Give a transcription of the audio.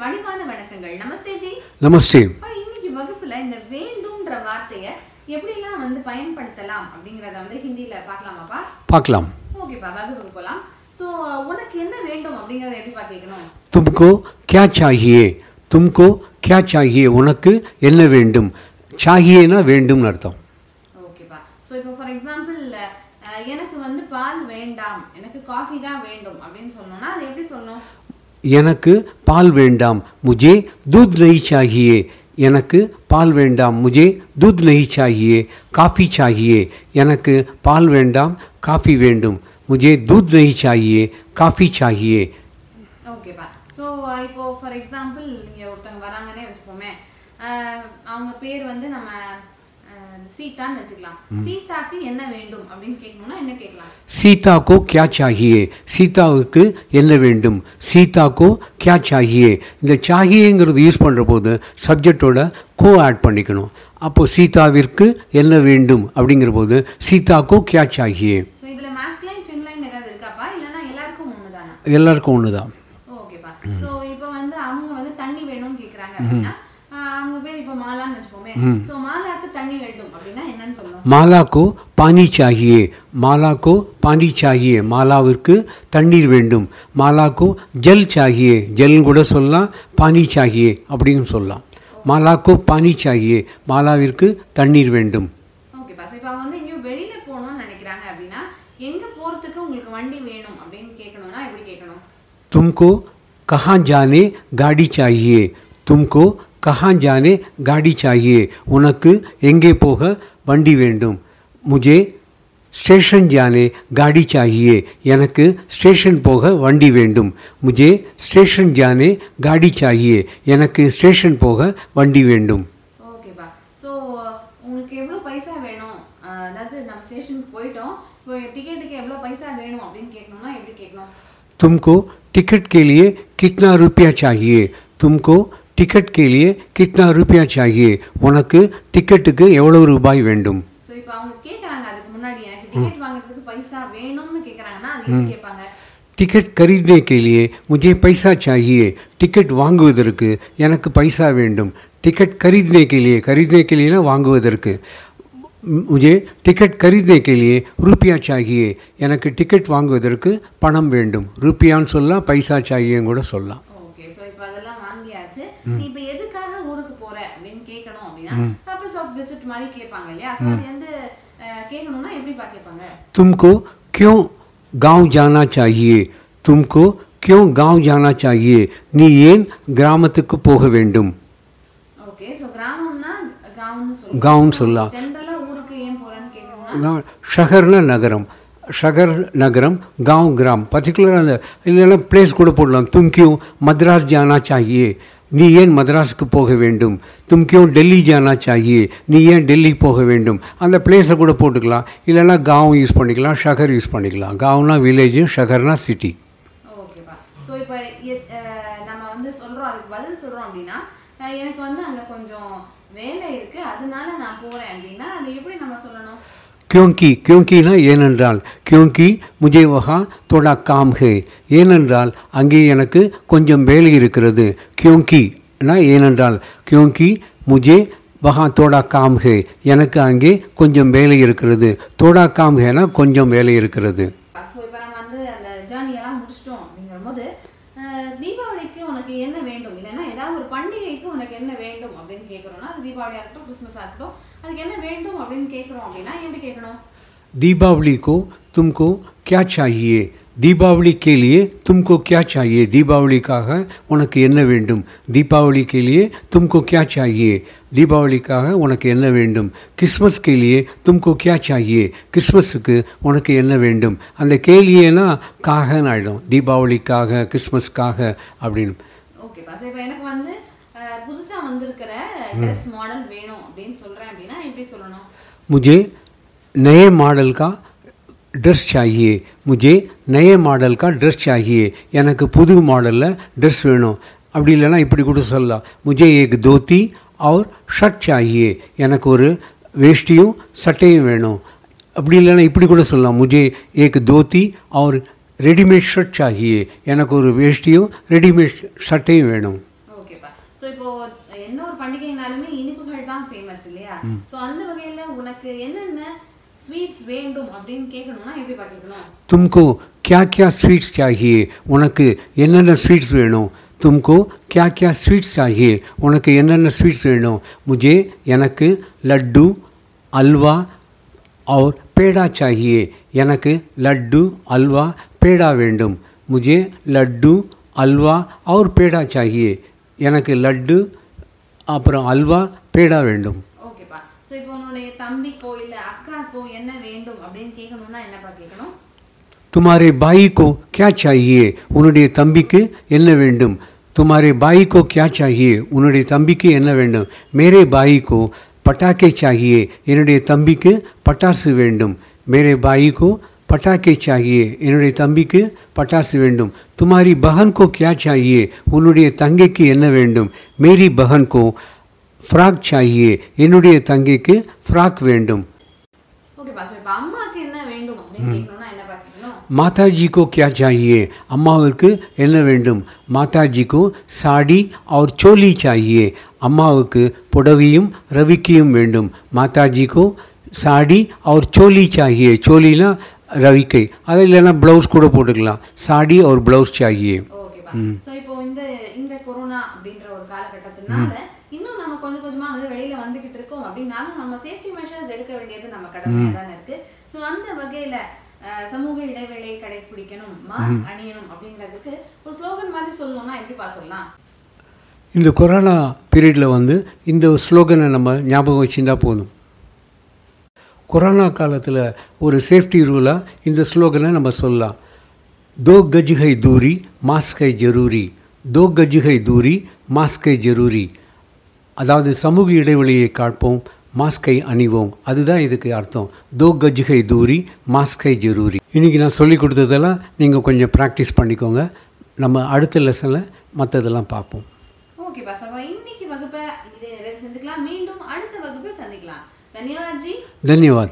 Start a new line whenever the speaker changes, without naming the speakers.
பணிவான வணக்கங்கள். நமஸ்தே ஜி.
நமஸ்தே.
இன்னைக்கு வகுப்புல இந்த வேண்டும்ன்ற வார்த்தையை எப்படிலாம் வந்து பயன்படுத்தலாம் அப்படிங்கறத வந்து ஹிந்தியில பார்க்கலாமாப்பா?
பார்க்கலாம்.
ஓகேப்பா வகுப்பு போலாம். ஸோ உனக்கு என்ன வேண்டும் அப்படிங்கறத எப்படி கேட்கணும்?
தும்கோ கே சாஹியே தும்கோ கே சாஹியே உனக்கு என்ன வேண்டும்? சாஹியேனா வேண்டும்னு அர்த்தம்.
ஓகேப்பா. ஸோ இப்போ ஃபார் எக்ஸாம்பிள் எனக்கு வந்து பால் வேண்டாம். எனக்கு காஃபி தான் வேண்டும் அப்படின்னு சொன்னோம்னா அது எப்படி சொல்லணும்
எனக்கு பால் வேண்டாம் முஜே दूध नहीं चाहिए எனக்கு பால் வேண்டாம் முஜே दूध नहीं चाहिए காஃபி चाहिए எனக்கு பால் வேண்டாம் காஃபி வேண்டும் முஜே दूध नहीं चाहिए காஃபி चाहिए
ஓகேப்பா ஸோ இப்போ ஃபார் எக்ஸாம்பிள் நீங்க ஒருத்தவங்க வராங்கன்னே வச்சுக்கோமே அஹ், அவங்க பேர் வந்து நம்ம அஹ், சீதான்னு வச்சுக்கலாம். சீதாக்கு
சீதாக்கோ கியா சாகியே? சீதாவுக்கு என்ன வேண்டும்? சீதாக்கோ கேட்ச் ஆகியே இந்த சாகியேங்கிறது யூஸ் பண்ணுற போது சப்ஜெக்டோட கோ ஆட் பண்ணிக்கணும். அப்போது சீதாவிற்கு என்ன வேண்டும் அப்படிங்கிற போது
சீதாக்கோ கியா சாகியே? எல்லாருக்கும் ஒன்று தான் இப்போ வந்து அவங்க வந்து தண்ணி வேணும்னு கேட்குறாங்க அவங்க பேர் இப்போ மாலான்னு வச்சுக்கோமே.
மாலா கோ பானி சாகியே மாலா கோ பானி சாகியே மாலாவிற்கு தண்ணீர் வேண்டும் மாலா கோ ஜல் சாகியே ஜல்னு கூட சொல்லலாம் பானி சாகியே அப்படின்னு சொல்லலாம் மாலா கோ பானி சாகியே மாலாவிற்கு தண்ணீர் வேண்டும்
ஓகேப்பா ஸோ இப்போ அவங்க வந்து எங்கேயும் வெளியில போகணும்னு நினைக்கிறாங்க அப்படின்னா எங்க போறதுக்கு உங்களுக்கு வண்டி வேணும் அப்படின்னு கேட்கணும்னா எப்படி கேட்கணும்
तुमको कहाँ जाने गाड़ी चाहिए तुमको कहाँ जाने गाड़ी चाहिए உனக்கு எங்கே போக வண்டி வேண்டும் முஜே ஸ்டேஷன் ஜானே காடி சாகியே எனக்கு ஸ்டேஷன் போக வண்டி வேண்டும் முஜே ஸ்டேஷன் ஜானே காடி சாகியே எனக்கு ஸ்டேஷன் போக வண்டி வேண்டும்
ஓகேப்பா ஸோ உங்களுக்கு எவ்வளோ பைசா வேணும் அஹ் அதாவது நம்ம ஸ்டேஷனுக்கு போயிட்டோம் இப்போ டிக்கெட்டுக்கு எவ்வளோ பைசா வேணும் அப்படின்னு கேட்கணும்னா எப்படி கேட்கணும்
तुमको टिकट के लिए कितना रुपया चाहिए तुमको टिकट के लिए कितना रुपया चाहिए உனக்கு டிக்கெட்டுக்கு எவ்வளவு ரூபாய் வேண்டும்
ஸோ இப்போ அவங்க கேட்குறாங்க அதுக்கு முன்னாடி எனக்கு டிக்கெட் வாங்குறதுக்கு பைசா வேணும்னு கேட்குறாங்கன்னா அது எப்படி கேட்பாங்க
டிக்கெட் खरीदने के लिए मुझे पैसा चाहिए டிக்கெட் வாங்குவதற்கு எனக்கு பைசா வேண்டும் டிக்கெட் खरीदने के लिए खरीदने के लिए வாங்குவதற்கு मुझे टिकट खरीदने के लिए रुपया चाहिए எனக்கு டிக்கெட் வாங்குவதற்கு பணம் வேண்டும் ரூபியான்னு சொல்லலாம் பைசா சாகியன்னு கூட சொல்லலாம்
அப்படின்னா பர்பஸ் ஆஃப் விசிட் மாதிரி கேட்பாங்க இல்லையா? ஸோ அது வந்து கேட்கணும்னா எப்படிப்பா கேட்பாங்க?
தும்கு கியூ गांव जाना चाहिए तुमको क्यों गांव जाना चाहिए நீ ஏன் கிராமத்துக்கு போக வேண்டும்?
ஓகே சோ கிராமம்னா கிராமம்னு
சொல்லலாம். சொல்லலாம்
ஜெனரலா ஊருக்கு ஏன் போறேன்னு கேக்குறோம்னா
ஷஹர்னா நகரம். ஷகர் நகரம் காவ் கிராம் பர்டிகுலராக அந்த இல்லைன்னா பிளேஸ் கூட போடலாம். தும்கியும் மத்ராஸ் ஜானா சாகியே நீ ஏன் மதராஸுக்கு போக வேண்டும்? தும்கியும் டெல்லி ஜானா சாகியே நீ ஏன் டெல்லி போக வேண்டும்? அந்த பிளேஸை கூட போட்டுக்கலாம். இல்லைனா காவும் யூஸ் பண்ணிக்கலாம் ஷகர் யூஸ் பண்ணிக்கலாம். காவுனா வில்லேஜு ஷகர்னா சிட்டி
எனக்கு வந்து அங்கே கொஞ்சம் வேலை இருக்குது அதனால நான் போகிறேன் அப்படின்னா அது எப்படி நம்ம சொல்லணும்?
கியோங்கி क्योंकिனா ஏனென்றால் क्योंकि मुझे वहाँ थोड़ा काम ஏனென்றால் அங்கே எனக்கு கொஞ்சம் வேலை இருக்கிறது. क्योंकि நான் ஏனென்றால் क्योंकि முஜே வகா தோடா காம்ஹே எனக்கு அங்கே கொஞ்சம் வேலை இருக்கிறது. தோடா காம் கொஞ்சம் வேலை இருக்கிறது.
என்ன வேண்டும்? இல்லைன்னா ஏதாவது ஒரு பண்டிகைக்கு உனக்கு என்ன வேண்டும் அப்படின்னு கேட்குறோம்னா அது தீபாவளியாக இருக்கட்டும் கிறிஸ்மஸாக இருக்கட்டும் அதுக்கு என்ன வேண்டும் அப்படின்னு கேட்குறோம் அப்படின்னா எப்படி கேட்கணும்
தீபாவளி கோ தும்கோ கே சாஹியே தீபாவளி கேளியே தும்கோ கியா சாஹியே தீபாவளிக்காக உனக்கு என்ன வேண்டும்? தீபாவளி கேலியே தும்கோ கே சாஹியே தீபாவளிக்காக உனக்கு என்ன வேண்டும்? கிறிஸ்மஸ் கேலியே தும்கோ கே சாஹியே கிறிஸ்மஸுக்கு உனக்கு என்ன வேண்டும்? அந்த கேளியேனா காகன்னு ஆகிடும் தீபாவளிக்காக கிறிஸ்மஸ்க்காக அப்படின்னு.
ஓகேப்பா சரி இப்போ எனக்கு வந்து புதுசா வந்திருக்கிற ட்ரெஸ் மாடல் வேணும் அப்படின்னு சொல்றேன் அப்படின்னா எப்படி சொல்லணும்
मुझे नए मॉडल का ड्रेस चाहिए मुझे नए मॉडल का ड्रेस चाहिए எனக்கு புது மாடலில் ட்ரெஸ் வேணும் அப்படி இல்லைன்னா இப்படி கூட சொல்லலாம் मुझे एक धोती और ஷர்ட் चाहिए எனக்கு ஒரு வேஷ்டியும் சட்டையும் வேணும் அப்படி இல்லைன்னா இப்படி கூட சொல்லலாம் मुझे एक धोती और ரெடிமேட் ஷர்ட் चाहिए எனக்கு ஒரு வேஷ்டியும் ரெடிமேட் சட்டையும் வேணும்
ஸோ இப்போ என்ன ஒரு பண்டிகைனாலுமே இனிப்புகள் தான் ஃபேமஸ் இல்லையா ஸோ அந்த வகையில உனக்கு என்னென்ன ஸ்வீட்ஸ் வேண்டும் அப்படின்னு கேட்கணும்னா எப்படி பார்க்கணும்
तुमको क्या क्या स्वीट्स चाहिए உனக்கு என்னென்ன ஸ்வீட்ஸ் வேணும் तुमको क्या क्या स्वीट्स चाहिए உனக்கு என்னென்ன ஸ்வீட்ஸ் வேணும் मुझे எனக்கு லட்டு அல்வா और पेड़ा चाहिए எனக்கு லட்டு அல்வா பேடா வேண்டும் मुझे லட்டு அல்வா और पेड़ा चाहिए எனக்கு லட்டு அப்புறம் அல்வா பேடா வேண்டும்
ஓகேப்பா ஸோ இப்போ உன்னுடைய தம்பிக்கோ இல்ல அக்காக்கோ என்ன வேண்டும் அப்படின்னு கேட்கணும்னா என்னப்பா கேட்கணும்
तुम्हारे भाई को क्या चाहिए உன்னுடைய தம்பிக்கு என்ன வேண்டும் तुम्हारे भाई को क्या चाहिए உன்னுடைய தம்பிக்கு என்ன வேண்டும் मेरे भाई को पटाखे चाहिए என்னுடைய தம்பிக்கு பட்டாசு வேண்டும் मेरे भाई பட்டாக்கே சாகியே என்னுடைய தம்பிக்கு பட்டாசு வேண்டும். துமாரி பகன்கோ கியா சாகியே உன்னுடைய தங்கைக்கு என்ன வேண்டும்? மேரி பகன்கோ ஃப்ராக் சாகியே என்னுடைய தங்கைக்கு ஃப்ராக் வேண்டும். மாதாஜிக்கோ கியா சாகியே அம்மாவுக்கு என்ன வேண்டும் மாதாஜிக்கோ சாடி அவர் சோலி சாகியே அம்மாவுக்கு புடவையும் ரவிக்கியும் வேண்டும். மாதாஜிக்கோ சாடி அவர் சோலி சாகியே சோலினா ரவிக்கை. அது இல்லைன்னா ப்ளவுஸ் கூட போட்டுக்கலாம். சாடி ஒரு ப்ளவுஸ்
சாகியே. ஸோ இப்போ இந்த இந்த கொரோனா அப்படின்ற ஒரு காலகட்டத்தினால இன்னும் நம்ம கொஞ்சம் கொஞ்சமா வந்து வெளியில வந்துகிட்டு இருக்கோம் அப்படின்னாலும் நம்ம சேஃப்டி மெஷர்ஸ் எடுக்க வேண்டியது நம்ம கடமையா தானே இருக்கு. ஸோ அந்த வகையில சமூக இடைவேளை கடைபிடிக்கணும் மாஸ்க் அணியணும் அப்படிங்கிறதுக்கு ஒரு ஸ்லோகன் மாதிரி சொல்லணும்னா எப்படிப்பா சொல்லலாம்?
இந்த கொரோனா பீரியடில் வந்து இந்த ஸ்லோகனை நம்ம ஞாபகம் வச்சுருந்தா போதும். கொரோனா காலத்தில் ஒரு சேஃப்டி ரூலாக இந்த ஸ்லோகனை நம்ம சொல்லலாம். தோ கஜுகை தூரி மாஸ்கை ஜரூரி. தோ கஜுகை தூரி மாஸ்கை ஜரூரி. அதாவது சமூக இடைவெளியை காட்போம் மாஸ்கை அணிவோம். அதுதான் இதுக்கு அர்த்தம். தோ கஜுகை தூரி மாஸ்கை ஜரூரி. இன்றைக்கி நான் சொல்லி கொடுத்ததெல்லாம் நீங்கள் கொஞ்சம் ப்ராக்டிஸ் பண்ணிக்கோங்க. நம்ம அடுத்த லெசனில் மற்றதெல்லாம் பார்ப்போம்.
ஓகே பாஸ் இன்னைக்கு வகுப்பை இதை நிறைவு செஞ்சுக்கலாம். மீண்டும் அடுத்த வகுப்பில் சந்திக்கலாம். தன்யவாத்
धन्यवाद.